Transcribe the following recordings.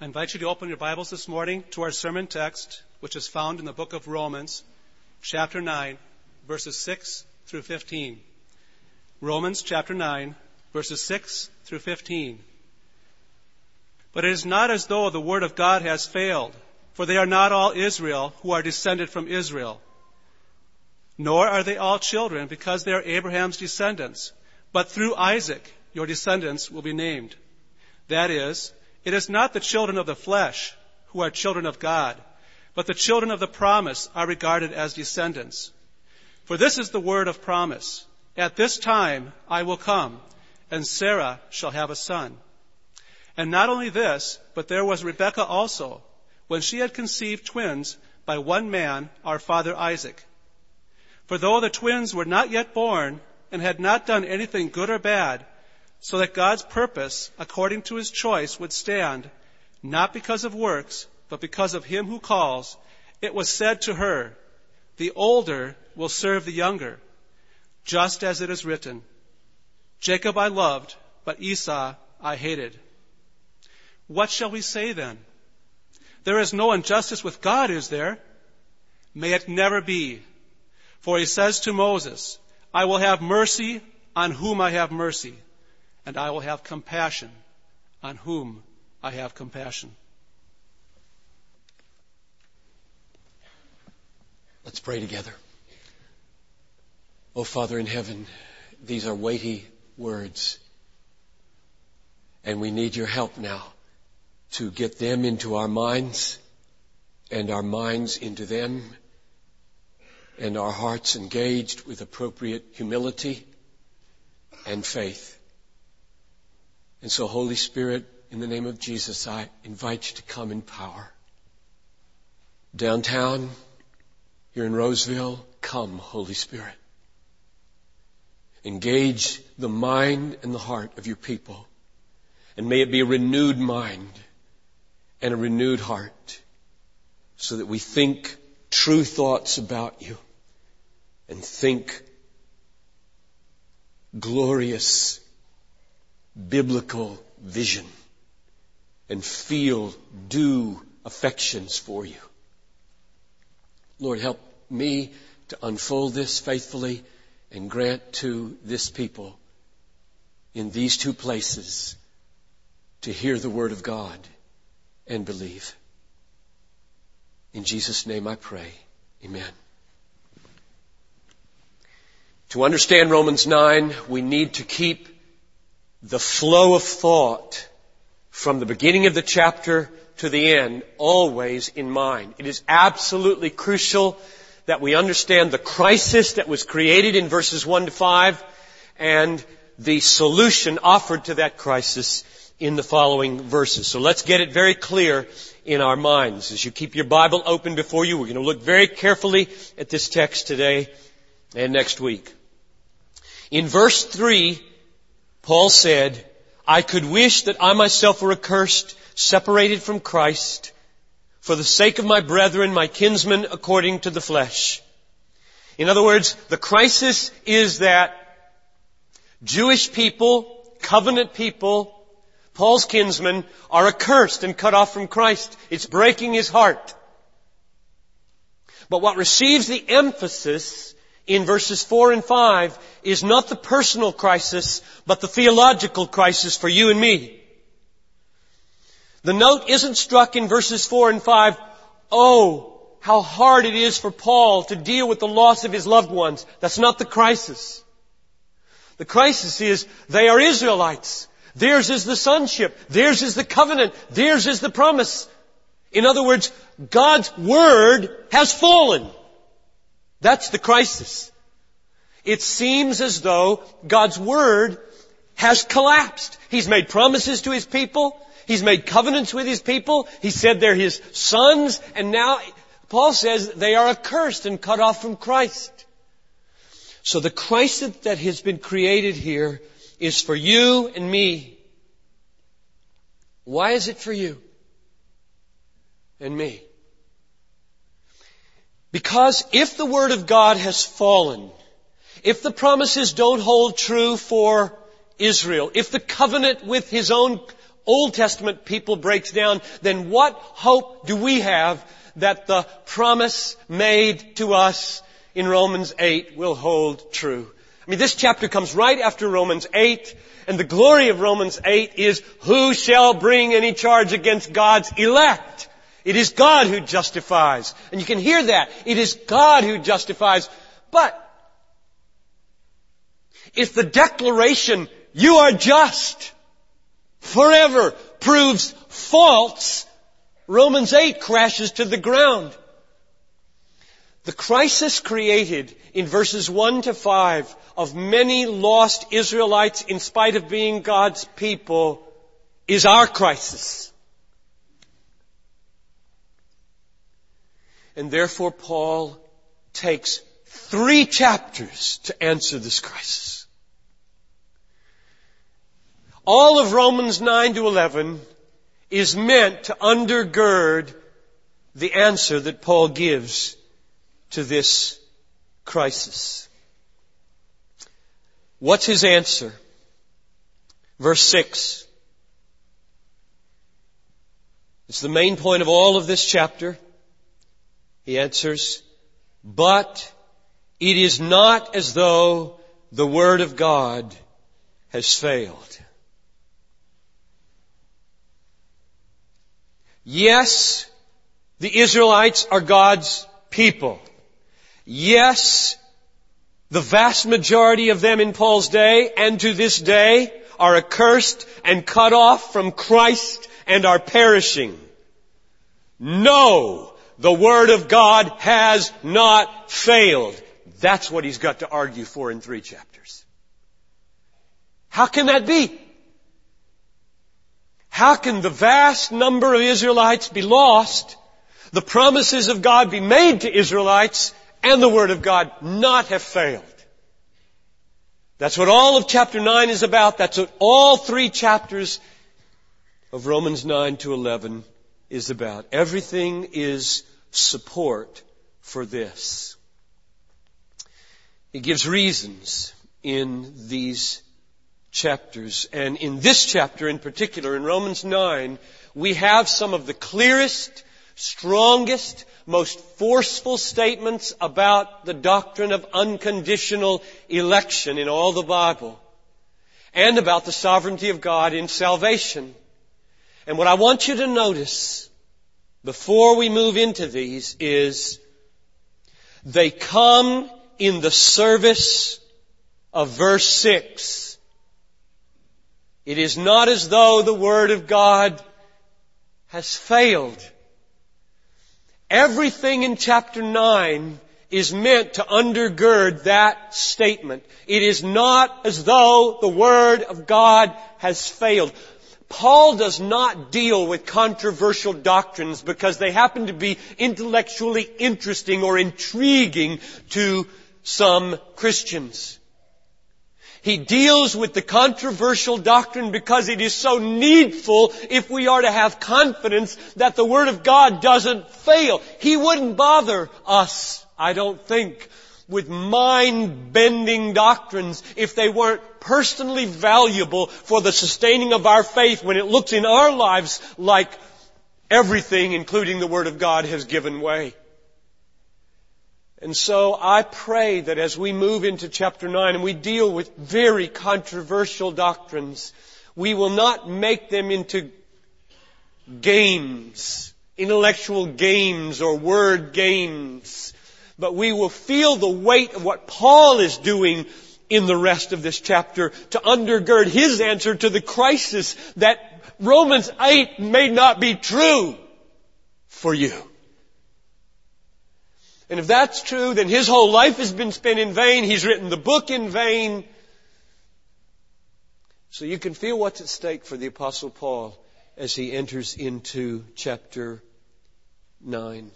I invite you to open your Bibles this morning to our sermon text, which is found in the book of Romans, chapter 9, verses 6 through 15. Romans chapter 9, verses 6 through 15. But it is not as though the word of God has failed, for they are not all Israel who are descended from Israel. Nor are they all children because they are Abraham's descendants, but through Isaac your descendants will be named. That is, it is not the children of the flesh who are children of God, but the children of the promise are regarded as descendants. For this is the word of promise. At this time I will come, and Sarah shall have a son. And not only this, but there was Rebekah also, when she had conceived twins by one man, our father Isaac. For though the twins were not yet born, and had not done anything good or bad, so that God's purpose, according to his choice, would stand, not because of works, but because of him who calls, it was said to her, The older will serve the younger, just as it is written, Jacob I loved, but Esau I hated. What shall we say then? There is no injustice with God, is there? May it never be. For he says to Moses, I will have mercy on whom I have mercy and I will have compassion on whom I have compassion. Let's pray together. Oh, Father in heaven, these are weighty words. And we need your help now to get them into our minds and our minds into them and our hearts engaged with appropriate humility and faith. And so, Holy Spirit, in the name of Jesus, I invite you to come in power. Downtown, here in Roseville, come, Holy Spirit. Engage the mind and the heart of your people. And may it be a renewed mind and a renewed heart so that we think true thoughts about you and think glorious biblical vision and feel due affections for you. Lord, help me to unfold this faithfully and grant to this people in these two places to hear the word of God and believe. In Jesus' name I pray. Amen. To understand Romans 9, we need to keep the flow of thought from the beginning of the chapter to the end always in mind. It is absolutely crucial that we understand the crisis that was created in verses 1 to 5 and the solution offered to that crisis in the following verses. So let's get it very clear in our minds. As you keep your Bible open before you, we're going to look very carefully at this text today and next week. In verse 3, Paul said, I could wish that I myself were accursed, separated from Christ, for the sake of my brethren, my kinsmen, according to the flesh. In other words, the crisis is that Jewish people, covenant people, Paul's kinsmen, are accursed and cut off from Christ. It's breaking his heart. But what receives the emphasis in verses 4 and 5 is not the personal crisis, but the theological crisis for you and me. The note isn't struck in verses 4 and 5, oh, how hard it is for Paul to deal with the loss of his loved ones. That's not the crisis. The crisis is they are Israelites. Theirs is the sonship. Theirs is the covenant. Theirs is the promise. In other words, God's word has fallen. That's the crisis. It seems as though God's Word has collapsed. He's made promises to His people. He's made covenants with His people. He said they're His sons. And now Paul says they are accursed and cut off from Christ. So the crisis that has been created here is for you and me. Why is it for you and me? Because if the Word of God has fallen, if the promises don't hold true for Israel, if the covenant with His own Old Testament people breaks down, then what hope do we have that the promise made to us in Romans 8 will hold true? I mean, this chapter comes right after Romans 8, and the glory of Romans 8 is, who shall bring any charge against God's elect? It is God who justifies. And you can hear that. It is God who justifies. But, if the declaration, you are just, forever proves false, Romans 8 crashes to the ground. The crisis created in verses 1 to 5 of many lost Israelites in spite of being God's people is our crisis. And therefore Paul takes three chapters to answer this crisis. All of Romans 9 to 11 is meant to undergird the answer that Paul gives to this crisis. What's his answer? Verse 6. It's the main point of all of this chapter. He answers, but it is not as though the Word of God has failed. Yes, the Israelites are God's people. Yes, the vast majority of them in Paul's day and to this day are accursed and cut off from Christ and are perishing. No, the Word of God has not failed. That's what he's got to argue for in three chapters. How can that be? How can the vast number of Israelites be lost, the promises of God be made to Israelites, and the Word of God not have failed. That's what all of chapter 9 is about. That's what all three chapters of Romans 9 to 11 is about. Everything is support for this. He gives reasons in these chapters. And in this chapter in particular, in Romans 9, we have some of the clearest, strongest, most forceful statements about the doctrine of unconditional election in all the Bible and about the sovereignty of God in salvation. And what I want you to notice before we move into these is they come in the service of verse 6. It is not as though the Word of God has failed. Everything in chapter 9 is meant to undergird that statement. It is not as though the Word of God has failed. Paul does not deal with controversial doctrines because they happen to be intellectually interesting or intriguing to some Christians. He deals with the controversial doctrine because it is so needful if we are to have confidence that the Word of God doesn't fail. He wouldn't bother us, I don't think, with mind-bending doctrines if they weren't personally valuable for the sustaining of our faith when it looks in our lives like everything, including the Word of God, has given way. And so I pray that as we move into chapter 9 and we deal with very controversial doctrines, we will not make them into games, intellectual games or word games, but we will feel the weight of what Paul is doing in the rest of this chapter to undergird his answer to the crisis that Romans 8 may not be true for you. And if that's true, then his whole life has been spent in vain. He's written the book in vain. So you can feel what's at stake for the apostle Paul as he enters into chapter 9.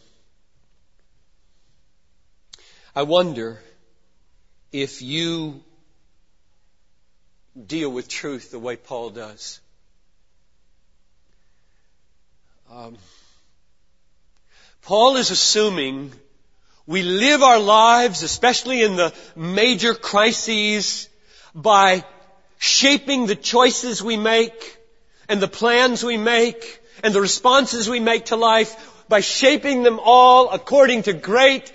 I wonder if you deal with truth the way Paul does. Um, Paul is assuming we live our lives, especially in the major crises, by shaping the choices we make, and the plans we make and the responses we make to life by shaping them all according to great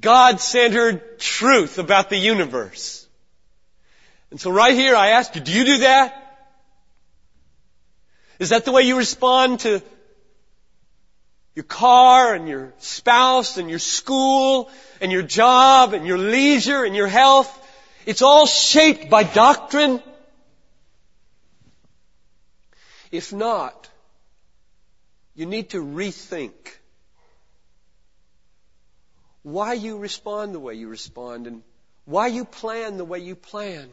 God-centered truth about the universe. And so right here I ask you, do you do that? Is that the way you respond to your car and your spouse and your school and your job and your leisure and your health? It's all shaped by doctrine. If not, you need to rethink why you respond the way you respond and why you plan the way you plan.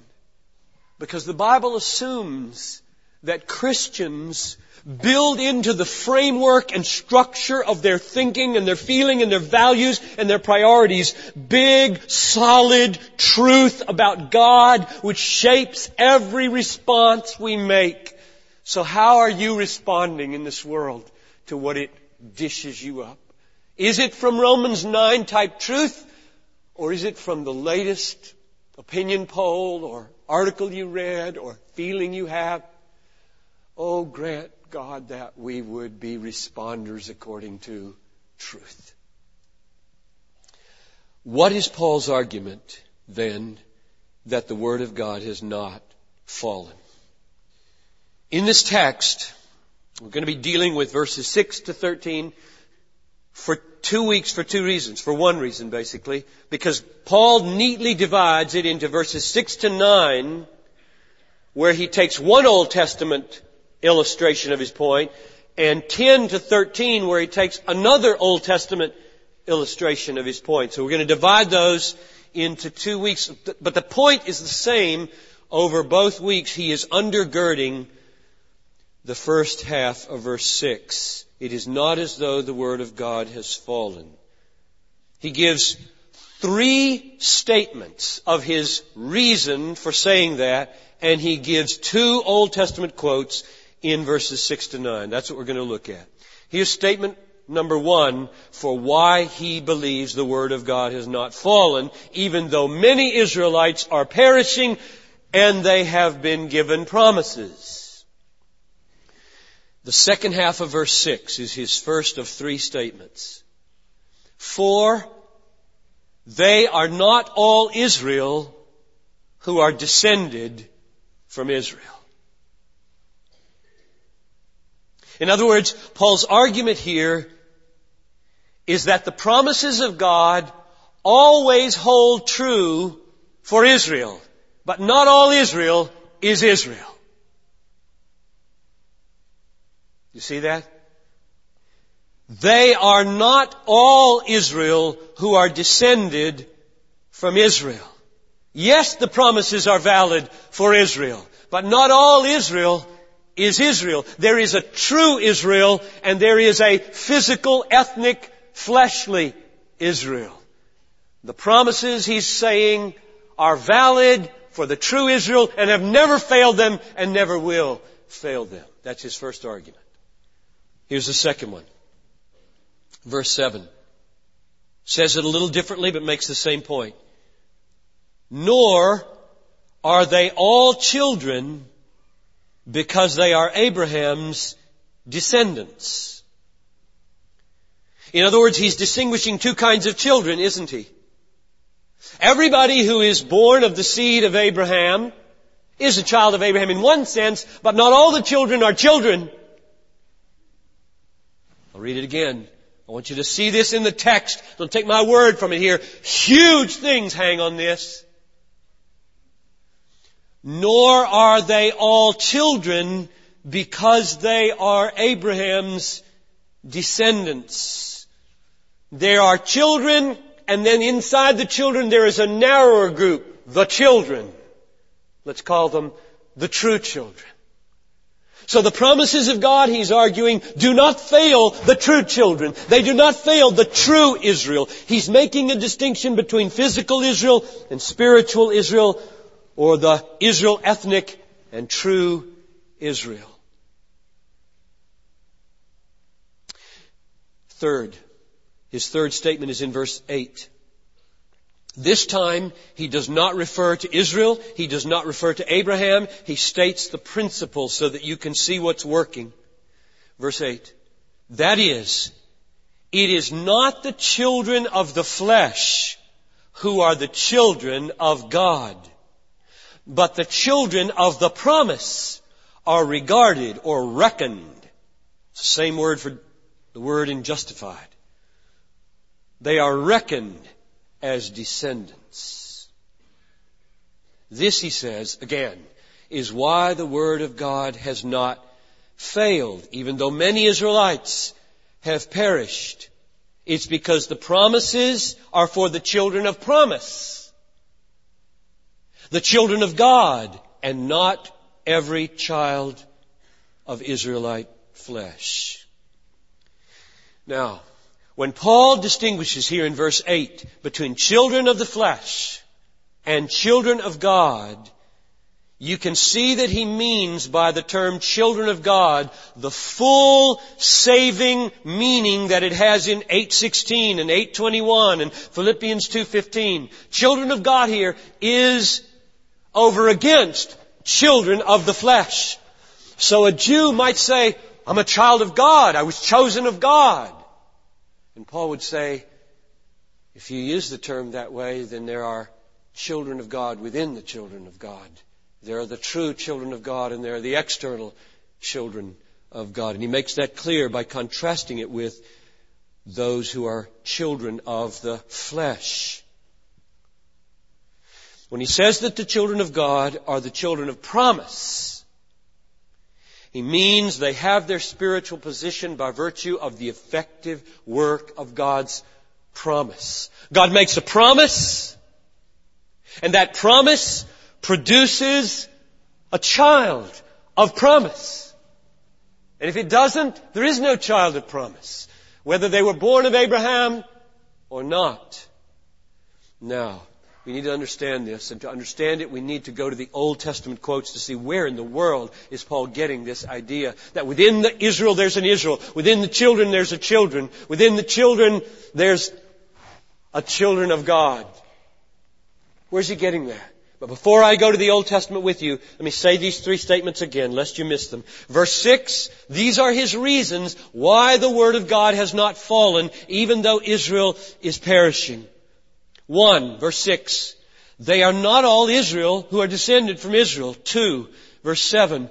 Because the Bible assumes that Christians build into the framework and structure of their thinking and their feeling and their values and their priorities big, solid truth about God which shapes every response we make. So how are you responding in this world to what it dishes you up? Is it from Romans 9 type truth or is it from the latest opinion poll or article you read or feeling you have? Oh, grant God that we would be responders according to truth. What is Paul's argument then that the Word of God has not fallen? In this text, we're going to be dealing with verses 6 to 13 for two weeks for two reasons. For one reason, basically. Because Paul neatly divides it into verses 6 to 9, where he takes one Old Testament illustration of his point, and 10 to 13 where he takes another Old Testament illustration of his point. So we're going to divide those into two weeks, but the point is the same over both weeks. He is undergirding the first half of verse 6. It is not as though the word of God has fallen. He gives three statements of his reason for saying that, and he gives two Old Testament quotes in verses 6 to 9. That's what we're going to look at. Here's statement number one for why he believes the Word of God has not fallen, even though many Israelites are perishing and they have been given promises. The second half of verse 6 is his first of three statements. For they are not all Israel who are descended from Israel. In other words, Paul's argument here is that the promises of God always hold true for Israel, but not all Israel is Israel. You see that? They are not all Israel who are descended from Israel. Yes, the promises are valid for Israel, but not all Israel is Israel. There is a true Israel and there is a physical, ethnic, fleshly Israel. The promises he's saying are valid for the true Israel and have never failed them and never will fail them. That's his first argument. Here's the second one. Verse 7 says it a little differently but makes the same point. Nor are they all children because they are Abraham's descendants. In other words, he's distinguishing two kinds of children, isn't he? Everybody who is born of the seed of Abraham is a child of Abraham in one sense, but not all the children are children. I'll read it again. I want you to see this in the text. Don't take my word from it here. Huge things hang on this nor are they all children because they are Abraham's descendants. There are children, and then inside the children there is a narrower group, the children. Let's call them the true children. So the promises of God, he's arguing, do not fail the true children. They do not fail the true Israel. He's making a distinction between physical Israel and spiritual Israel or the Israel ethnic and true Israel. Third, his third statement is in verse 8. This time, he does not refer to Israel. He does not refer to Abraham. He states the principle so that you can see what's working. Verse 8. That is, it is not the children of the flesh who are the children of God, but the children of the promise are regarded or reckoned. It's the same word for the word in justified. They are reckoned as descendants. This, he says, again, is why the Word of God has not failed, even though many Israelites have perished. It's because the promises are for the children of promise. The children of God, and not every child of Israelite flesh. Now, when Paul distinguishes here in verse 8 between children of the flesh and children of God, you can see that he means by the term children of God the full saving meaning that it has in 816 and 821 and Philippians 2:15. Children of God here is over against children of the flesh. So a Jew might say, I'm a child of God. I was chosen of God. And Paul would say, if you use the term that way, then there are children of God within the children of God. There are the true children of God and there are the external children of God. And he makes that clear by contrasting it with those who are children of the flesh. When he says that the children of God are the children of promise, he means they have their spiritual position by virtue of the effective work of God's promise. God makes a promise, and that promise produces a child of promise. And if it doesn't, there is no child of promise, whether they were born of Abraham or not. Now, we need to understand this, and to understand it, we need to go to the Old Testament quotes to see where in the world is Paul getting this idea that within the Israel there's an Israel, within the children there's a children, within the children there's a children of God. Where's he getting that? But before I go to the Old Testament with you, let me say these three statements again, lest you miss them. Verse 6, these are his reasons why the Word of God has not fallen, even though Israel is perishing. 1, verse 6. They are not all Israel who are descended from Israel. 2, verse 7.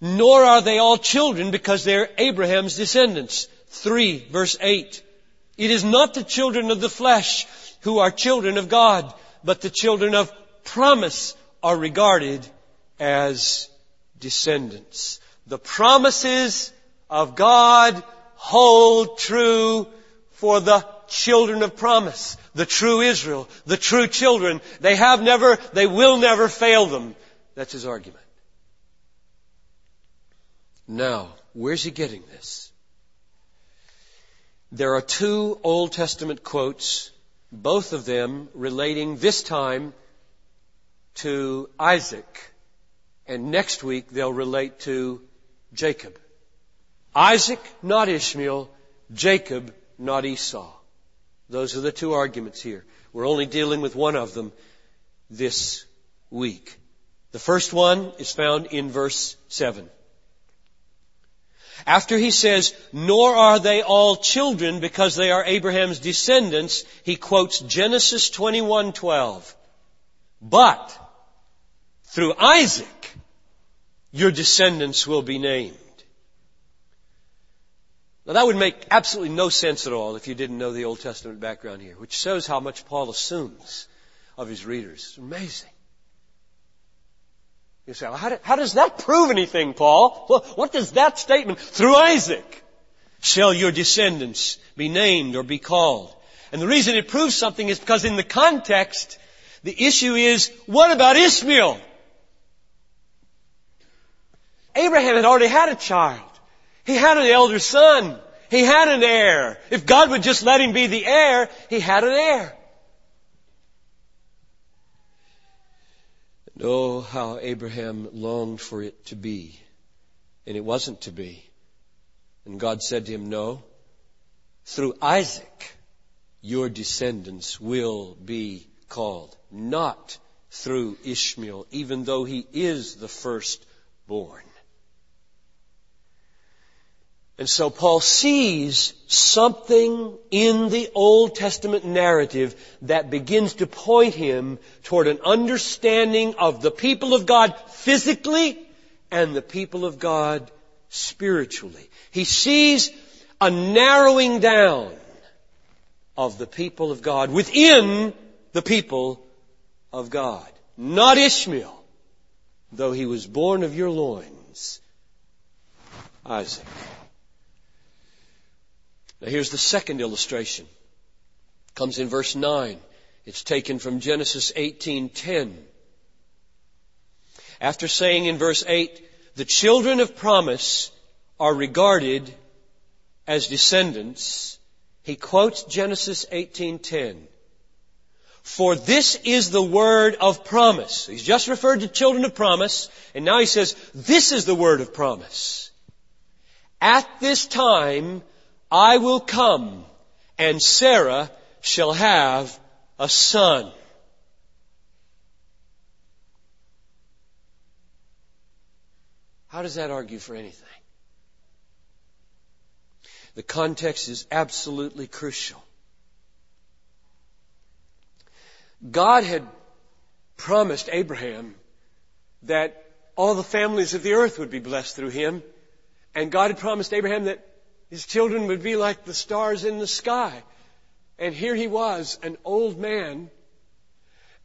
Nor are they all children because they are Abraham's descendants. 3, verse 8. It is not the children of the flesh who are children of God, but the children of promise are regarded as descendants. The promises of God hold true for the children of promise the true Israel, the true children. They have never, they will never fail them. That's his argument. Now, where's he getting this? There are two Old Testament quotes, both of them relating this time to Isaac, and next week they'll relate to Jacob. Isaac, not Ishmael, Jacob, not Esau. Those are the two arguments here. We're only dealing with one of them this week. The first one is found in verse 7. After he says, nor are they all children because they are Abraham's descendants, he quotes Genesis 21:12. But through Isaac your descendants will be named. Now that would make absolutely no sense at all if you didn't know the Old Testament background here, which shows how much Paul assumes of his readers. It's amazing. You say, well, how, do, how does that prove anything, Paul? Well, what does that statement, through Isaac, shall your descendants be named or be called? And the reason it proves something is because in the context, the issue is, what about Ishmael? Abraham had already had a child. He had an elder son. He had an heir. If God would just let him be the heir, he had an heir. And oh, how Abraham longed for it to be. And it wasn't to be. And God said to him, no. Through Isaac, your descendants will be called. Not through Ishmael, even though he is the firstborn. And so Paul sees something in the Old Testament narrative that begins to point him toward an understanding of the people of God physically and the people of God spiritually. He sees a narrowing down of the people of God within the people of God. Not Ishmael, though he was born of your loins. Isaac. Now here's the second illustration. It comes in verse 9. It's taken from Genesis 18:10. After saying in verse 8, the children of promise are regarded as descendants, he quotes Genesis 18:10. For this is the word of promise. He's just referred to children of promise, and now he says, this is the word of promise. At this time, I will come and Sarah shall have a son. How does that argue for anything? The context is absolutely crucial. God had promised Abraham that all the families of the earth would be blessed through him. And God had promised Abraham that his children would be like the stars in the sky. And here he was, an old man,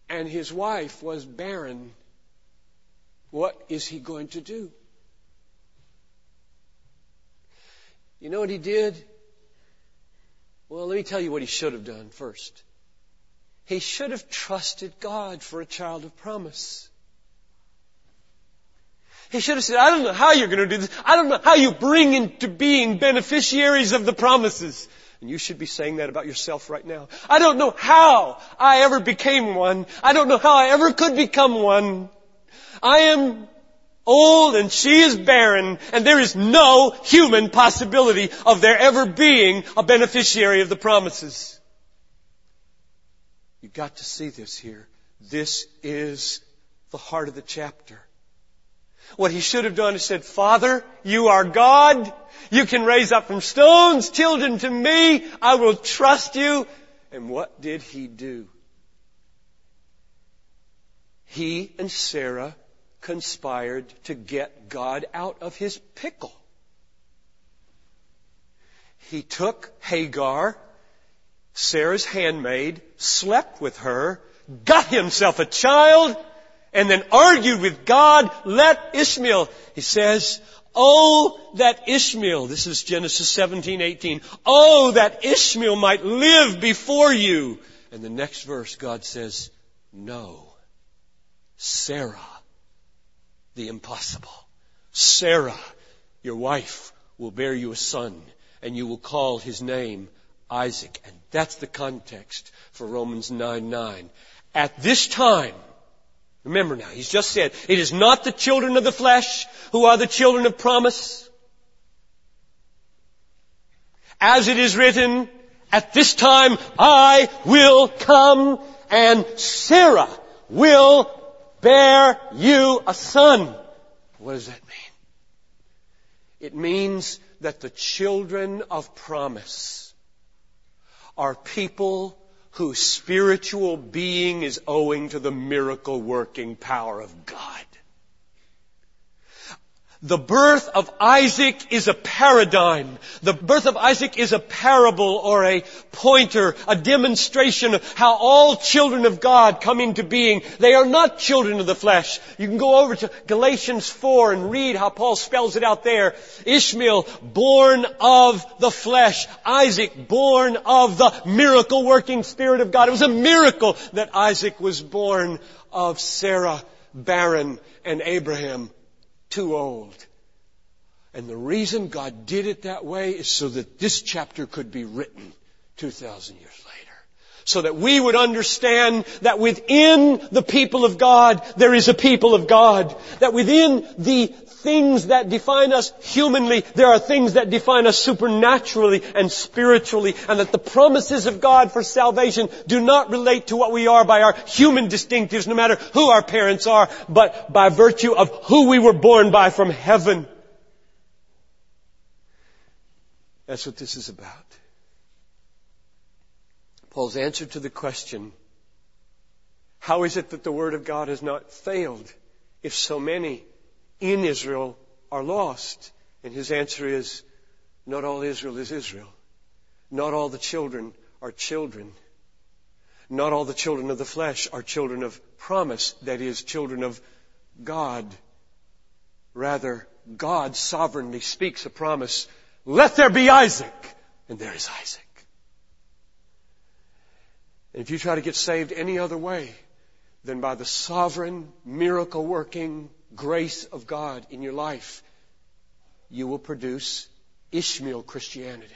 and his wife was barren. What is he going to do? You know what he did? Well, let me tell you what he should have done first. He should have trusted God for a child of promise. He should have said, I don't know how you're going to do this. I don't know how you bring into being beneficiaries of the promises. And you should be saying that about yourself right now. I don't know how I ever became one. I don't know how I ever could become one. I am old and she is barren and there is no human possibility of there ever being a beneficiary of the promises. You've got to see this here. This is the heart of the chapter. What he should have done is said, Father, you are God. You can raise up from stones children to me. I will trust you. And what did he do? He and Sarah conspired to get God out of his pickle. He took Hagar, Sarah's handmaid, slept with her, got himself a child, and then argued with God, let Ishmael, he says, Oh, that Ishmael, this is Genesis 17, 18. Oh, that Ishmael might live before you. And the next verse, God says, no. Sarah, the impossible. Sarah, your wife, will bear you a son, and you will call his name Isaac. And that's the context for Romans 9, 9. At this time, Remember now, he's just said, it is not the children of the flesh who are the children of promise. As it is written, at this time I will come and Sarah will bear you a son. What does that mean? It means that the children of promise are people whose spiritual being is owing to the miracle working power of God. The birth of Isaac is a paradigm. The birth of Isaac is a parable or a pointer, a demonstration of how all children of God come into being. They are not children of the flesh. You can go over to Galatians 4 and read how Paul spells it out there. Ishmael, born of the flesh. Isaac, born of the miracle working Spirit of God. It was a miracle that Isaac was born of Sarah, barren, and Abraham, too old. And the reason God did it that way is so that this chapter could be written 2,000 years later. So that we would understand that within the people of God, there is a people of God. That within the things that define us humanly, there are things that define us supernaturally and spiritually, and that the promises of God for salvation do not relate to what we are by our human distinctives, no matter who our parents are, but by virtue of who we were born by from heaven. That's what this is about. Paul's answer to the question, how is it that the Word of God has not failed if so many in Israel are lost? And his answer is, not all Israel is Israel. Not all the children are children. Not all the children of the flesh are children of promise, that is, children of God. Rather, God sovereignly speaks a promise, let there be Isaac, and there is Isaac. And if you try to get saved any other way than by the sovereign, miracle working grace of God in your life, you will produce Ishmael Christianity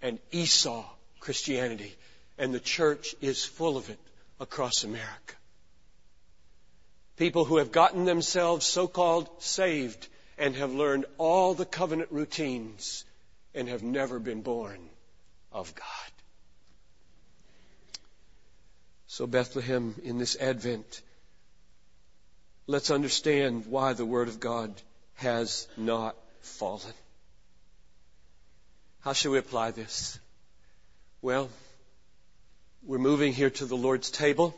and Esau Christianity. And the church is full of it across America. People who have gotten themselves so-called saved and have learned all the covenant routines and have never been born of God. So, Bethlehem, in this Advent, let's understand why the Word of God has not fallen. How shall we apply this? Well, we're moving here to the Lord's table.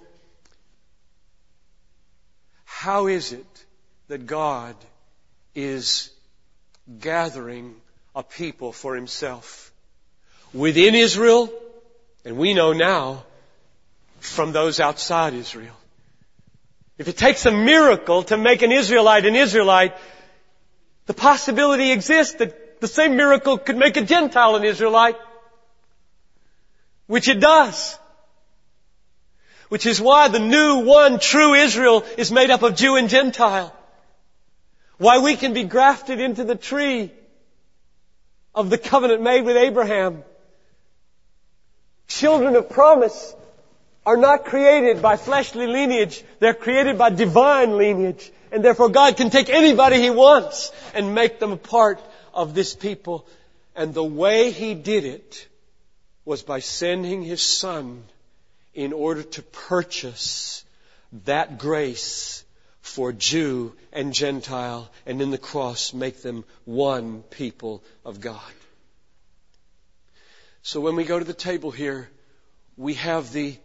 How is it that God is gathering a people for Himself? Within Israel, and we know now from those outside Israel. If it takes a miracle to make an Israelite an Israelite, the possibility exists that the same miracle could make a Gentile an Israelite. Which it does. Which is why the new one true Israel is made up of Jew and Gentile. Why we can be grafted into the tree of the covenant made with Abraham. Children of promise are not created by fleshly lineage. They're created by divine lineage. And therefore God can take anybody He wants and make them a part of this people. And the way He did it was by sending His Son in order to purchase that grace for Jew and Gentile and in the cross make them one people of God. So when we go to the table here, we have the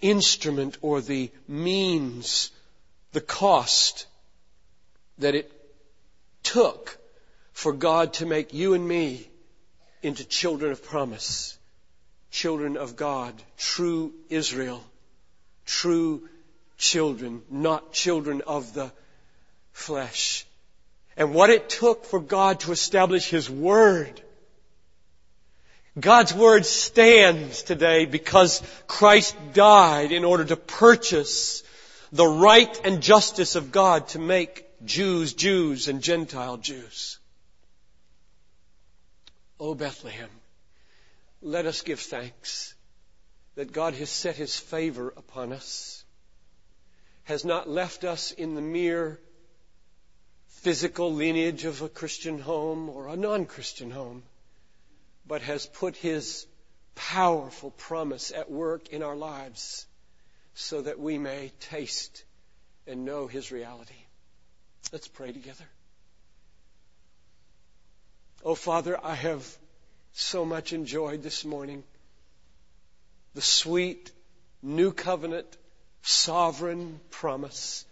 instrument or the means, the cost that it took for God to make you and me into children of promise, children of God, true Israel, true children, not children of the flesh. And what it took for God to establish His Word God's Word stands today because Christ died in order to purchase the right and justice of God to make Jews Jews and Gentile Jews. O Bethlehem, let us give thanks that God has set His favor upon us, has not left us in the mere physical lineage of a Christian home or a non-Christian home but has put His powerful promise at work in our lives so that we may taste and know His reality. Let's pray together. Oh, Father, I have so much enjoyed this morning the sweet new covenant sovereign promise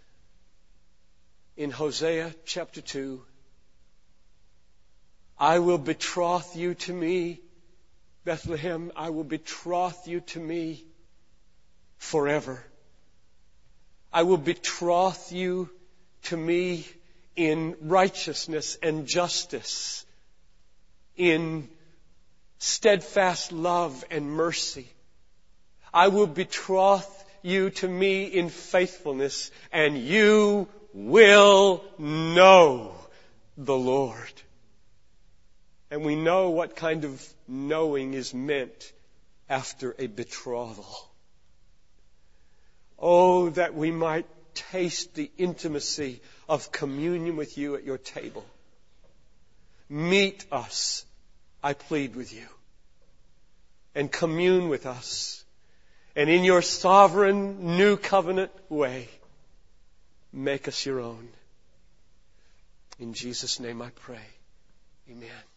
in Hosea chapter 2 I will betroth you to me, Bethlehem. I will betroth you to me forever. I will betroth you to me in righteousness and justice, in steadfast love and mercy. I will betroth you to me in faithfulness, and you will know the Lord. And we know what kind of knowing is meant after a betrothal. Oh, that we might taste the intimacy of communion with you at your table. Meet us, I plead with you, and commune with us. And in your sovereign new covenant way, make us your own. In Jesus' name I pray. Amen.